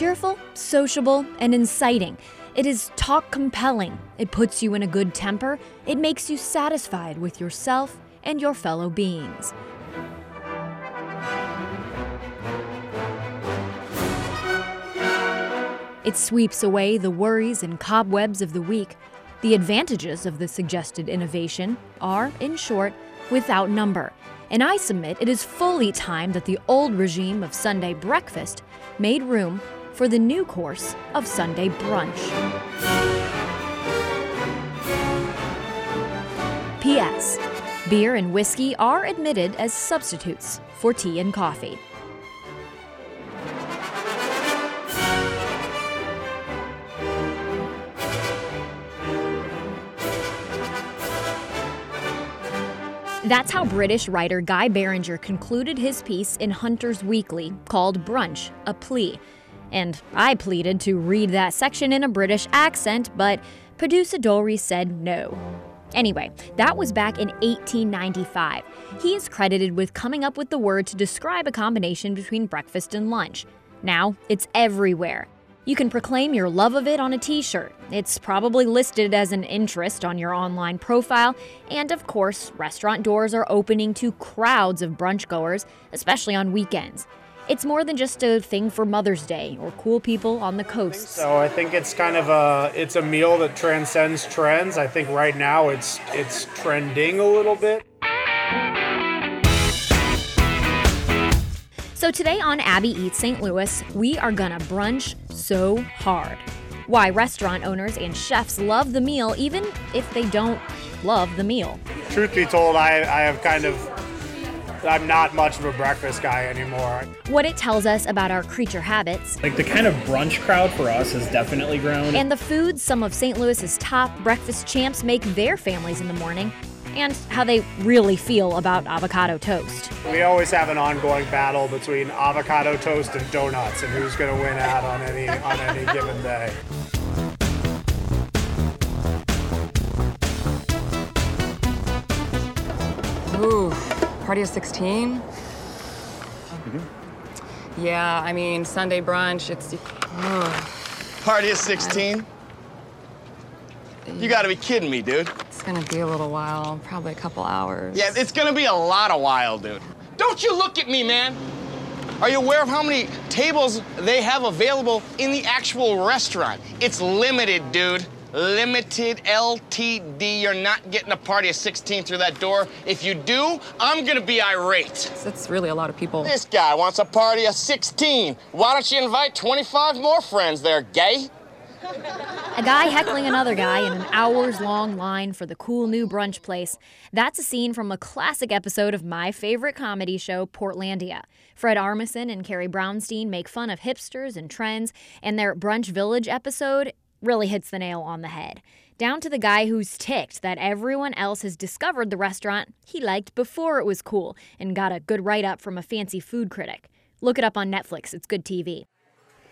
cheerful, sociable, and inciting. It is talk compelling. It puts you in a good temper. It makes you satisfied with yourself and your fellow beings. It sweeps away the worries and cobwebs of the week. The advantages of the suggested innovation are, in short, without number. And I submit it is fully time that the old regime of Sunday breakfast made room for the new course of Sunday brunch. P.S. Beer and whiskey are admitted as substitutes for tea and coffee. That's how British writer Guy Beringer concluded his piece in Hunter's Weekly called Brunch, a Plea. And I pleaded to read that section in a British accent, but producer Dory said no. Anyway, that was back in 1895. He is credited with coming up with the word to describe a combination between breakfast and lunch. Now, it's everywhere. You can proclaim your love of it on a t shirt. It's probably listed as an interest on your online profile. And of course, restaurant doors are opening to crowds of brunch goers, especially on weekends. It's more than just a thing for Mother's Day or cool people on the coast. So I think it's kind of a it's a meal that transcends trends. I think right now it's it's trending a little bit. So today on Abby Eats St. Louis, we are gonna brunch so hard. Why restaurant owners and chefs love the meal even if they don't love the meal. Truth be told, I, I have kind of I'm not much of a breakfast guy anymore. What it tells us about our creature habits. Like the kind of brunch crowd for us has definitely grown. And the foods some of St. Louis's top breakfast champs make their families in the morning and how they really feel about avocado toast. We always have an ongoing battle between avocado toast and donuts and who's going to win out on any on any given day. Ooh, party of 16? Mm-hmm. Yeah, I mean, Sunday brunch, it's. ugh. Party of 16? You gotta be kidding me, dude. It's gonna be a little while, probably a couple hours. Yeah, it's gonna be a lot of while, dude. Don't you look at me, man. Are you aware of how many tables they have available in the actual restaurant? It's limited, dude. Limited LTD. You're not getting a party of 16 through that door. If you do, I'm gonna be irate. It's really a lot of people. This guy wants a party of 16. Why don't you invite 25 more friends there, gay? A guy heckling another guy in an hours long line for the cool new brunch place. That's a scene from a classic episode of my favorite comedy show, Portlandia. Fred Armisen and Carrie Brownstein make fun of hipsters and trends, and their Brunch Village episode really hits the nail on the head. Down to the guy who's ticked that everyone else has discovered the restaurant he liked before it was cool and got a good write up from a fancy food critic. Look it up on Netflix, it's good TV.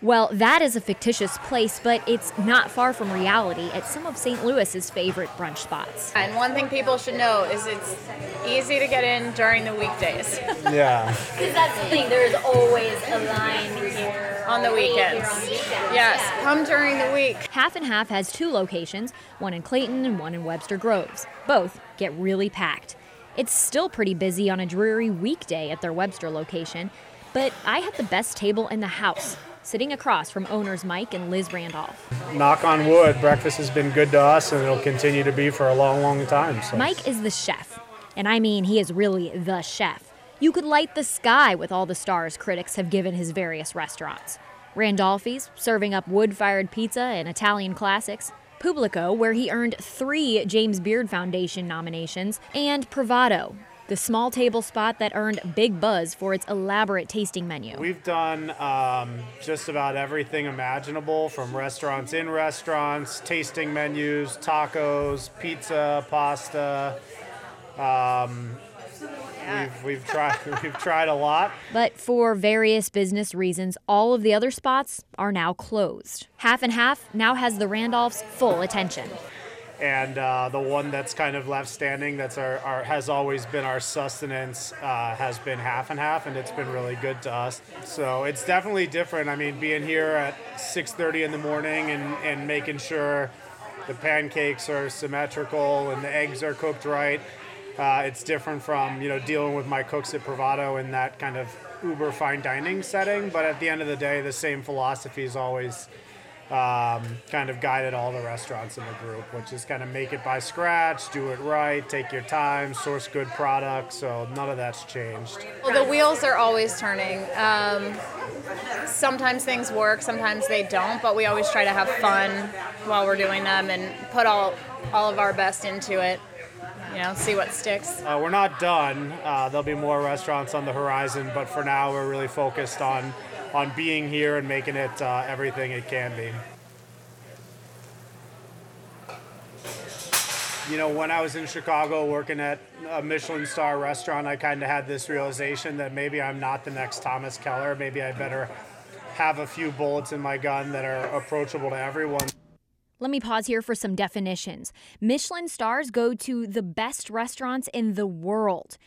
Well, that is a fictitious place, but it's not far from reality at some of St. Louis's favorite brunch spots. And one thing people should know is it's easy to get in during the weekdays. Yeah. Because that's the thing, there's always a line here. On the weekends. Yes, come during the week. Half and Half has two locations, one in Clayton and one in Webster Groves. Both get really packed. It's still pretty busy on a dreary weekday at their Webster location, but I had the best table in the house, sitting across from owners Mike and Liz Randolph. Knock on wood, breakfast has been good to us and it'll continue to be for a long, long time. So. Mike is the chef, and I mean he is really the chef. You could light the sky with all the stars critics have given his various restaurants. Randolfi's, serving up wood fired pizza and Italian classics. Publico, where he earned three James Beard Foundation nominations. And Privado, the small table spot that earned big buzz for its elaborate tasting menu. We've done um, just about everything imaginable from restaurants in restaurants, tasting menus, tacos, pizza, pasta. Um, we've, we've tried we've tried a lot. But for various business reasons, all of the other spots are now closed. Half and Half now has the Randolphs' full attention. And uh, the one that's kind of left standing that's our, our has always been our sustenance uh, has been half and half and it's been really good to us. So it's definitely different. I mean being here at 6.30 in the morning and, and making sure the pancakes are symmetrical and the eggs are cooked right uh, it's different from you know dealing with my cooks at Privado in that kind of uber fine dining setting. But at the end of the day the same philosophy is always um, kind of guided all the restaurants in the group, which is kind of make it by scratch, do it right, take your time, source good products. So none of that's changed. Well, the wheels are always turning. Um, sometimes things work, sometimes they don't, but we always try to have fun while we're doing them and put all all of our best into it. You know, see what sticks. Uh, we're not done. Uh, there'll be more restaurants on the horizon, but for now, we're really focused on on being here and making it uh, everything it can be. You know, when I was in Chicago working at a Michelin star restaurant, I kind of had this realization that maybe I'm not the next Thomas Keller. Maybe I better have a few bullets in my gun that are approachable to everyone. Let me pause here for some definitions. Michelin stars go to the best restaurants in the world.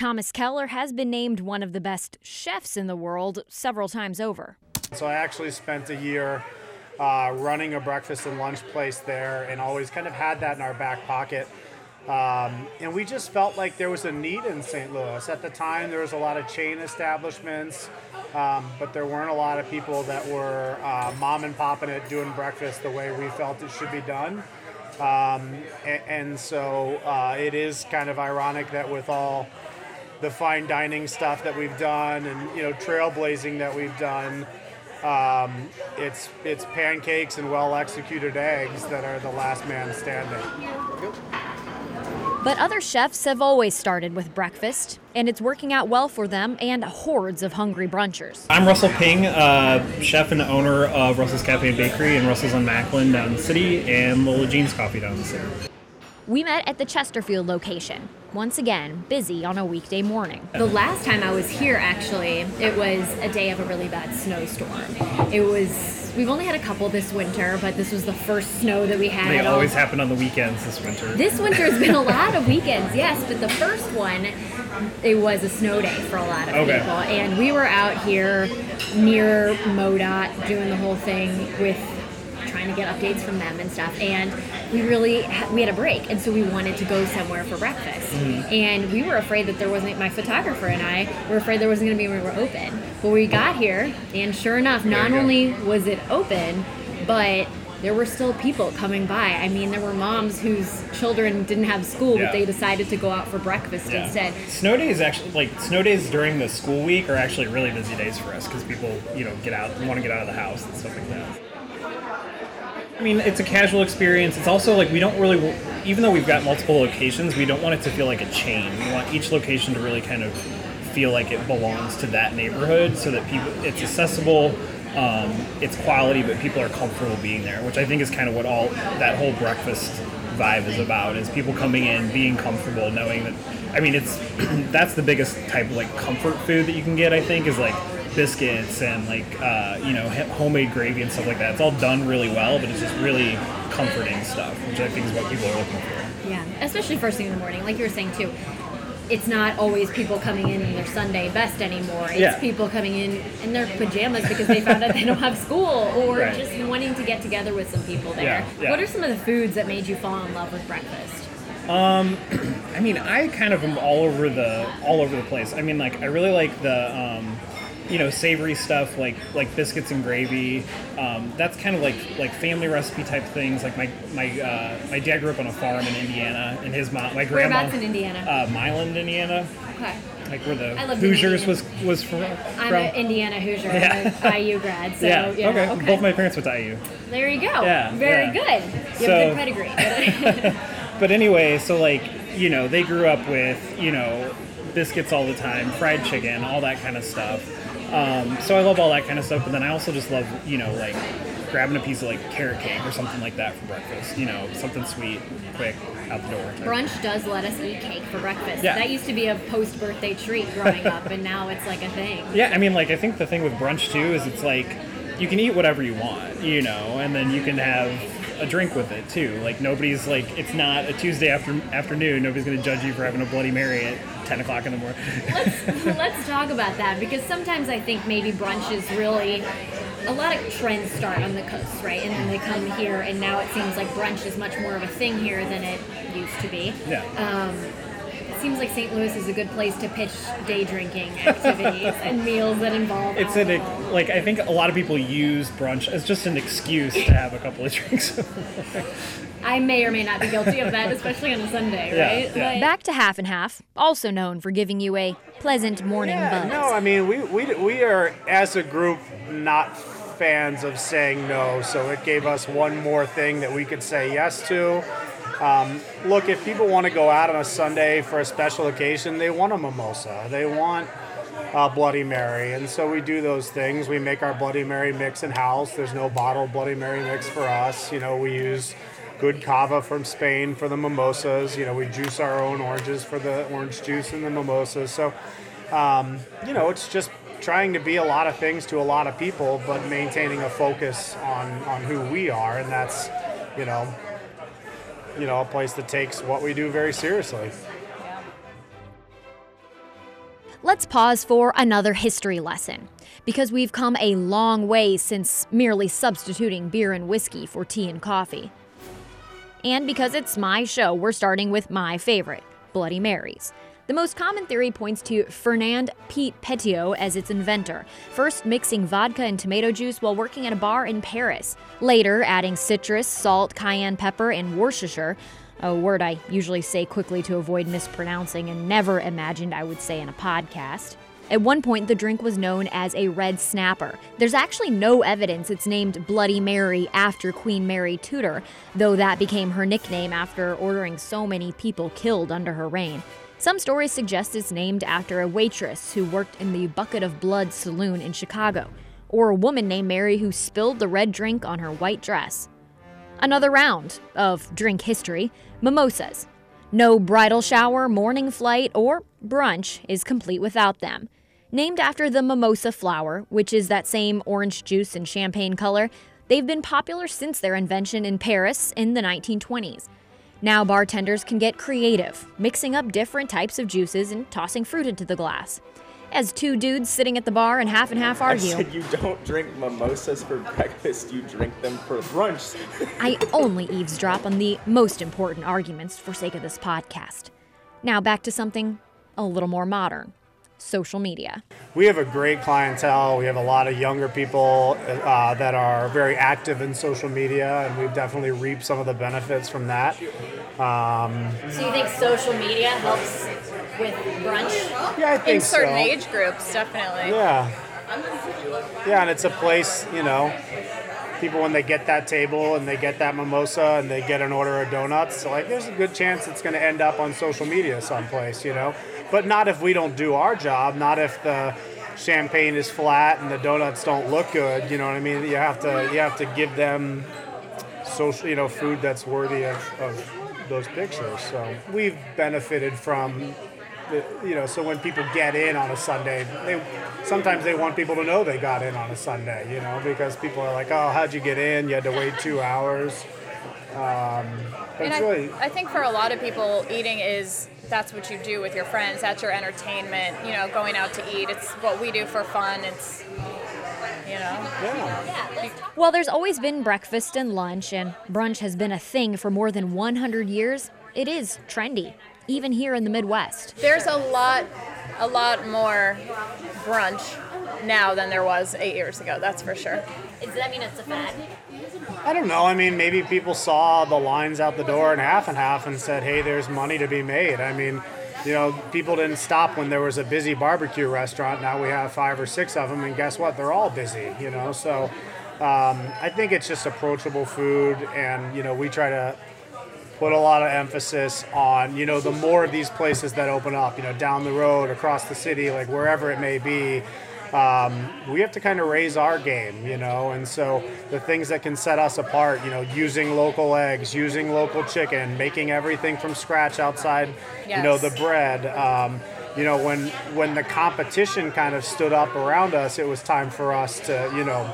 Thomas Keller has been named one of the best chefs in the world several times over. So I actually spent a year uh, running a breakfast and lunch place there and always kind of had that in our back pocket. Um, and we just felt like there was a need in St. Louis. At the time, there was a lot of chain establishments, um, but there weren't a lot of people that were uh, mom and popping it doing breakfast the way we felt it should be done. Um, and, and, so uh, it is kind of ironic that with all the fine dining stuff that we've done and you know trailblazing that we've done um, it's it's pancakes and well executed eggs that are the last man standing but other chefs have always started with breakfast, and it's working out well for them and hordes of hungry brunchers. I'm Russell Ping, uh, chef and owner of Russell's Cafe and Bakery and Russell's on Macklind down in the city and Lola Jean's Coffee down in the city. We met at the Chesterfield location. Once again, busy on a weekday morning. The last time I was here, actually, it was a day of a really bad snowstorm. It was, we've only had a couple this winter, but this was the first snow that we had. They all. always happen on the weekends this winter. This winter has been a lot of weekends, yes, but the first one, it was a snow day for a lot of Okay. people. And we were out here near MoDOT doing the whole thing with trying to get updates from them and stuff. And we really, ha- we had a break. And so we wanted to go somewhere for breakfast. Mm-hmm. And we were afraid that there wasn't, my photographer and I were afraid there wasn't going to be anywhere open. But we got here, and sure enough, not only was it open, but there were still people coming by. I mean, there were moms whose children didn't have school, Yeah. but they decided to go out for breakfast Yeah. instead. Snow days actually, like snow days during the school week, are actually really busy days for us because people, you know, get out and want to get out of the house and stuff like that. I mean, it's a casual experience. It's also like we don't really, even though we've got multiple locations, we don't want it to feel like a chain. We want each location to really kind of feel like it belongs to that neighborhood, so that people, it's accessible, um, it's quality, but people are comfortable being there. Which I think is kind of what all that whole breakfast vibe is about: is people coming in, being comfortable, knowing that. I mean, it's that's the biggest type of like comfort food that you can get. I think is like biscuits and like uh, you know homemade gravy and stuff like that. It's all done really well, but it's just really comforting stuff, which I think is what people are looking for. Yeah, especially first thing in the morning, like you were saying too. It's not always people coming in in their Sunday best anymore. It's Yeah. people coming in in their pajamas because they found out they don't have school, or Right. just wanting to get together with some people there. Yeah, yeah. What are some of the foods that made you fall in love with breakfast? Um, I mean, I kind of am all over the all over the place. I mean, like I really like the um, you know savory stuff like like biscuits and gravy. Um, that's kind of like like family recipe type things. Like my my uh, my dad grew up on a farm in Indiana, and his mom, my grandma, Whereabouts in Indiana? uh, Milan, Indiana, Okay. like where the I lived in Hoosiers was was from. I'm from. an Indiana Hoosier. Yeah. I'm IU grad, so yeah. yeah. okay. Both my parents went to IU. There you go. Yeah, Very yeah. good. You have So- good pedigree. But anyway, so like, you know, they grew up with, you know, biscuits all the time, fried chicken, all that kind of stuff. Um, so I love all that kind of stuff, but then I also just love, you know, like grabbing a piece of like carrot cake or something like that for breakfast. You know, something sweet, quick, out the door. Brunch does let us eat cake for breakfast. Yeah. That used to be a post birthday treat growing up, and now it's like a thing. Yeah, I mean, like I think the thing with brunch too is it's like you can eat whatever you want, you know, and then you can have a drink with it too. Like nobody's like it's not a Tuesday after afternoon. Nobody's going to judge you for having a Bloody Mary at ten o'clock in the morning. let's let's talk about that because sometimes I think maybe brunch is really a lot of trends start on the coast, right? And then they come here, and now it seems like brunch is much more of a thing here than it used to be. Yeah. Um, it seems like St. Louis is a good place to pitch day drinking activities and meals that involve. It's alcohol. ex- like I think a lot of people use brunch as just an excuse to have a couple of drinks. I may or may not be guilty of that, especially on a Sunday, right? yeah. But- Back to Half and Half, also known for giving you a pleasant morning Yeah, buzz. no, I mean we, we we are as a group not fans of saying no, so it gave us one more thing that we could say yes to. Um, look, if people want to go out on a Sunday for a special occasion, they want a mimosa, they want a Bloody Mary, and so we do those things. We make our Bloody Mary mix in house. There's no bottled Bloody Mary mix for us. You know, we use good cava from Spain for the mimosas. You know, we juice our own oranges for the orange juice and the mimosas. So um, you know, it's just trying to be a lot of things to a lot of people, but maintaining a focus on, on who we are, and that's, you know, you know, a place that takes what we do very seriously. Let's pause for another history lesson. Because we've come a long way since merely substituting beer and whiskey for tea and coffee. And because it's my show, we're starting with my favorite Bloody Marys. The most common theory points to Fernand Pete Petiot as its inventor, first mixing vodka and tomato juice while working at a bar in Paris, later adding citrus, salt, cayenne pepper, and Worcestershire, a word I usually say quickly to avoid mispronouncing and never imagined I would say in a podcast. At one point, the drink was known as a red snapper. There's actually no evidence it's named Bloody Mary after Queen Mary Tudor, though that became her nickname after ordering so many people killed under her reign. Some stories suggest it's named after a waitress who worked in the Bucket of Blood saloon in Chicago, or a woman named Mary who spilled the red drink on her white dress. Another round of drink history mimosas. No bridal shower, morning flight, or brunch is complete without them. Named after the mimosa flower, which is that same orange juice and champagne color, they've been popular since their invention in Paris in the 1920s. Now, bartenders can get creative, mixing up different types of juices and tossing fruit into the glass. As two dudes sitting at the bar and half and half argue. I said you don't drink mimosas for breakfast, you drink them for brunch. I only eavesdrop on the most important arguments for sake of this podcast. Now, back to something a little more modern social media. We have a great clientele. We have a lot of younger people uh, that are very active in social media, and we've definitely reaped some of the benefits from that. Um, So you think social media helps with brunch? yeah, I think In certain so. age groups, definitely. Yeah. Yeah, and it's a place, you know, people when they get that table and they get that mimosa and they get an order of donuts, like there's a good chance it's going to end up on social media someplace, you know. But not if we don't do our job, not if the champagne is flat and the donuts don't look good, you know what I mean? You have to you have to give them social, you know, food that's worthy of, of those pictures. So we've benefited from, the, you know, so when people get in on a Sunday, they sometimes they want people to know they got in on a Sunday, you know, because people are like, oh, how'd you get in? You had to wait two hours. Um, but And it's I, really, I think for a lot of people, eating is that's what you do with your friends. That's your entertainment. You know, going out to eat. It's what we do for fun. It's you know. yeah. While there's always been breakfast and lunch, and brunch has been a thing for more than 100 years, it is trendy, even here in the Midwest. There's a lot, a lot more brunch now than there was eight years ago. That's for sure. Does that mean it's a fad? I don't know. I mean, maybe people saw the lines out the door in half and half and said, hey, there's money to be made. I mean, you know, people didn't stop when there was a busy barbecue restaurant. Now we have five or six of them, and guess what? They're all busy, you know? So um, I think it's just approachable food, and, you know, we try to put a lot of emphasis on, you know, the more of these places that open up, you know, down the road, across the city, like wherever it may be, um, we have to kind of raise our game, you know, and so the things that can set us apart, you know, using local eggs, using local chicken, making everything from scratch outside, you know, the bread. Um, you know, when when the competition kind of stood up around us, it was time for us to, you know,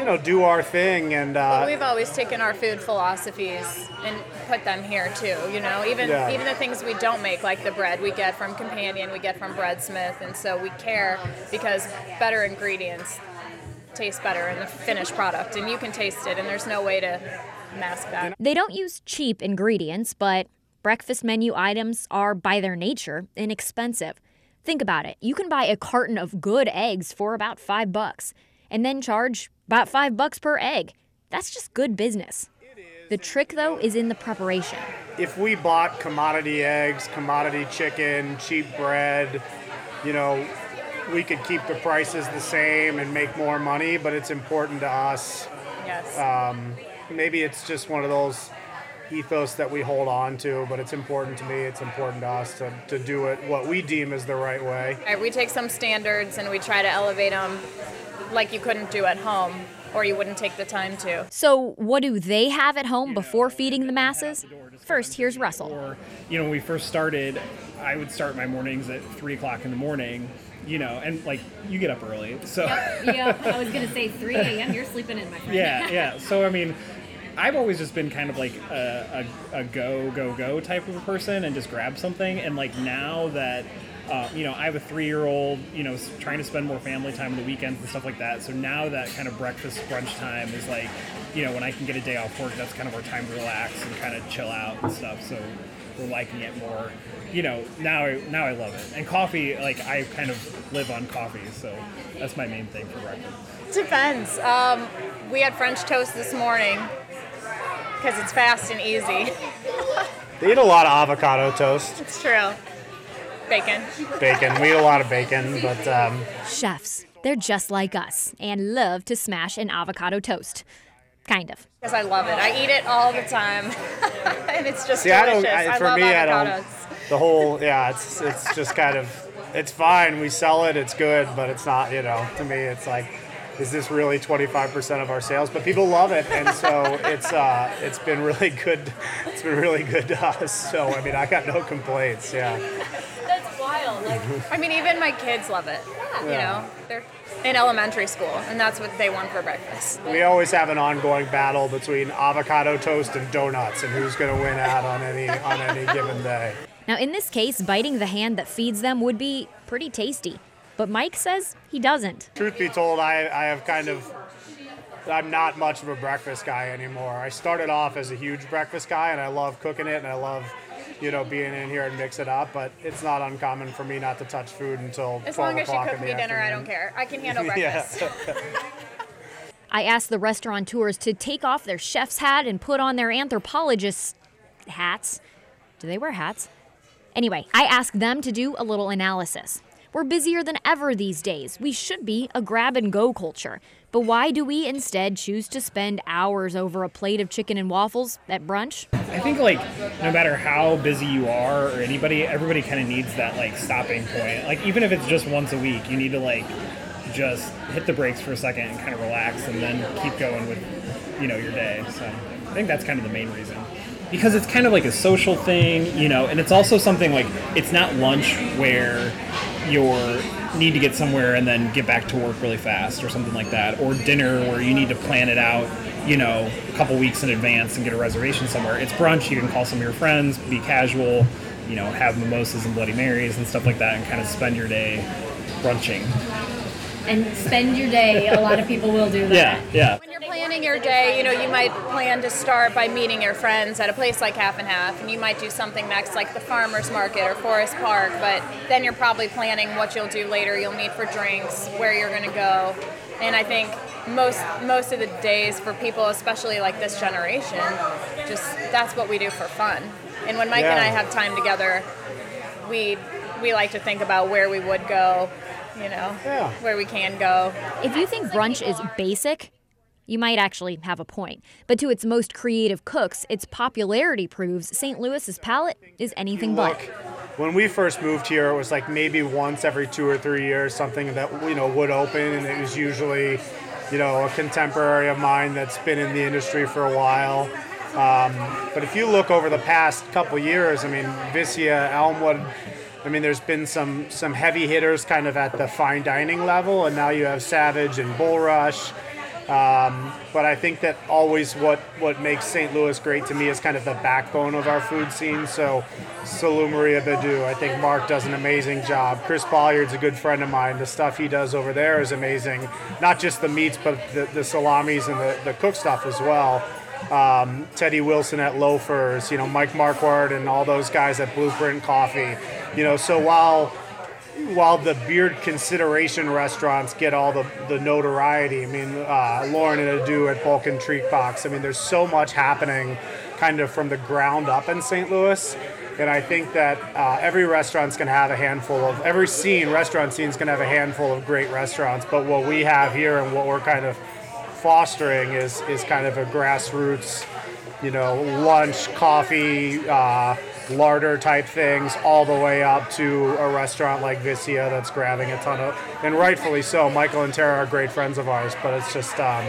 you know, do our thing. And But uh, we've always taken our food philosophies and put them here too. You know, even Yeah. even the things we don't make, like the bread, we get from Companion, we get from Breadsmith, and so we care because better ingredients taste better in the finished product, and you can taste it, and there's no way to mask that. They don't use cheap ingredients, but breakfast menu items are, by their nature, inexpensive. Think about it. You can buy a carton of good eggs for about five bucks and then charge about five bucks per egg. That's just good business. The trick, though, is in the preparation. if we bought commodity eggs, commodity chicken, cheap bread, you know, we could keep the prices the same and make more money, but it's important to us. Yes. Um, maybe it's just one of those ethos that we hold on to, but it's important to me, it's important to us to, to do it what we deem is the right way. All right, we take some standards and we try to elevate them like you couldn't do at home, or you wouldn't take the time to. So, what do they have at home before feeding the masses? First, here's Russell. Or, you know, when we first started, I would start my mornings at three o'clock in the morning. You know, and like you get up early, so yeah, I was gonna say 3 a.m. You're sleeping in, my friend. yeah, yeah. So I mean, I've always just been kind of like a, a, a go go go type of a person, and just grab something. And like now that uh, you know, I have a three year old, you know, trying to spend more family time on the weekends and stuff like that. So now that kind of breakfast brunch time is like, you know, when I can get a day off work, that's kind of our time to relax and kind of chill out and stuff. So we're liking it more. You know, now I, now I love it. And coffee, like I kind of live on coffee, so that's my main thing for breakfast. Depends. Um, we had French toast this morning because it's fast and easy. They eat a lot of avocado toast, It's true. Bacon. bacon. We eat a lot of bacon, but um, Chefs. They're just like us and love to smash an avocado toast. Kind of. Because I love it. I eat it all the time. and it's just see, I don't. I, for love me, I don't. The whole, yeah, it's it's just kind of, it's fine. We sell it. It's good, but it's not. You know, to me, it's like, is this really 25% of our sales? But people love it, and so it's uh, it's been really good. It's been really good to us. So I mean, I got no complaints. Yeah. That's wild. Like, mm-hmm. I mean, even my kids love it. You know, they're in elementary school, and that's what they want for breakfast. We always have an ongoing battle between avocado toast and donuts, and who's going to win out on any on any given day. Now, in this case, biting the hand that feeds them would be pretty tasty. But Mike says he doesn't. Truth be told, I, I have kind of. I'm not much of a breakfast guy anymore. I started off as a huge breakfast guy, and I love cooking it, and I love, you know, being in here and mix it up. But it's not uncommon for me not to touch food until As 12 long as you o'clock cook in me the dinner, I don't care. I can handle Yeah. breakfast. I asked the restaurateurs to take off their chef's hat and put on their anthropologist hats. Do they wear hats? Anyway, I asked them to do a little analysis. We're busier than ever these days. We should be a grab and go culture. But why do we instead choose to spend hours over a plate of chicken and waffles at brunch? I think like no matter how busy you are or anybody, everybody kind of needs that like stopping point. Like even if it's just once a week, you need to like just hit the brakes for a second and kind of relax and then keep going with you know your day. So I think that's kind of the main reason. Because it's kind of like a social thing, you know, and it's also something like it's not lunch where you're need to get somewhere and then get back to work really fast or something like that or dinner where you need to plan it out you know a couple weeks in advance and get a reservation somewhere it's brunch you can call some of your friends be casual you know have mimosas and bloody marys and stuff like that and kind of spend your day brunching And spend your day. A lot of people will do that. yeah yeah planning your day, you know, you might plan to start by meeting your friends at a place like Half and Half, and you might do something next like the Farmers Market or Forest Park, but then you're probably planning what you'll do later. You'll meet for drinks, where you're going to go. And I think most most of the days for people, especially like this generation, just that's what we do for fun. And when Mike and I have time together, we we like to think about where we would go, you know, Yeah. where we can go. If you think brunch is basic, you might actually have a point. But to its most creative cooks, its popularity proves St. Louis's palate is anything but. Look, when we first moved here, it was like maybe once every two or three years something that you know would open, and it was usually, you know, a contemporary of mine that's been in the industry for a while. Um, but if you look over the past couple years, I mean, Vicia, Elmwood. I mean, there's been some some heavy hitters kind of at the fine dining level, and now you have Savage and Bulrush. Um, but I think that always what, what makes St. Louis great to me is kind of the backbone of our food scene. So, Salou Maria Beddu, I think Mark does an amazing job. Chris Bolyard's a good friend of mine. The stuff he does over there is amazing. Not just the meats, but the, the salamis and the, the cook stuff as well. Um, Teddy Wilson at Loafers, you know, Mike Marquardt and all those guys at Blueprint Coffee. You know, so while while the beard consideration restaurants get all the, the notoriety, I mean, uh, Lauren and Adu at Bulk and Treat Box, I mean, there's so much happening kind of from the ground up in St. Louis. And I think that uh, every restaurant's going to have a handful of, every scene, restaurant scene's going to have a handful of great restaurants. But what we have here and what we're kind of fostering is, is kind of a grassroots, you know, lunch, coffee, uh, larder type things all the way up to a restaurant like Vicia that's grabbing a ton of, and rightfully so. Michael and Tara are great friends of ours, but it's just, um,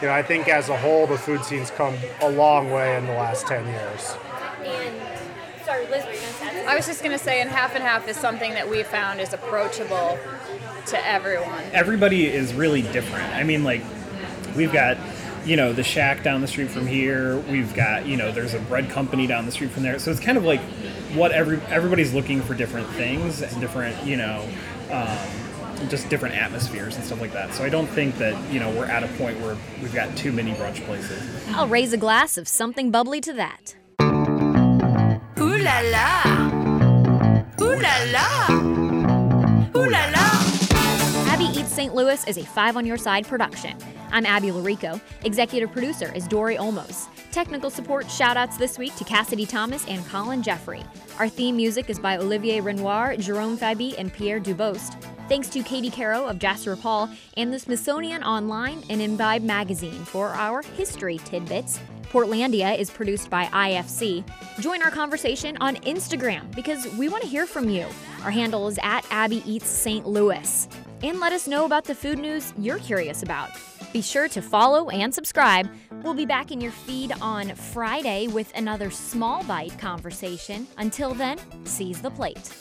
you know, I think as a whole, the food scene's come a long way in the last 10 years. And sorry, Liz, were you gonna say? I was just going to say, and half and half is something that we found is approachable to everyone. Everybody is really different. I mean, like, we've got you know the shack down the street from here we've got you know there's a bread company down the street from there so it's kind of like what every everybody's looking for different things and different you know um, just different atmospheres and stuff like that so i don't think that you know we're at a point where we've got too many brunch places I'll raise a glass of something bubbly to that. Ooh la la. Ooh la la. Ooh la la. St. Louis is a Five on Your Side production. I'm Abby Llorico. Executive producer is Dory Olmos. Technical support shoutouts this week to Cassidy Thomas and Colin Jeffrey. Our theme music is by Olivier Renoir, Jerome Fabi, and Pierre Dubost. Thanks to Katie Caro of Jasper Paul and the Smithsonian Online and Imbibe Magazine for our history tidbits. Portlandia is produced by IFC. Join our conversation on Instagram because we want to hear from you. Our handle is at Abby Eats St. Louis. And let us know about the food news you're curious about. Be sure to follow and subscribe. We'll be back in your feed on Friday with another small bite conversation. Until then, seize the plate.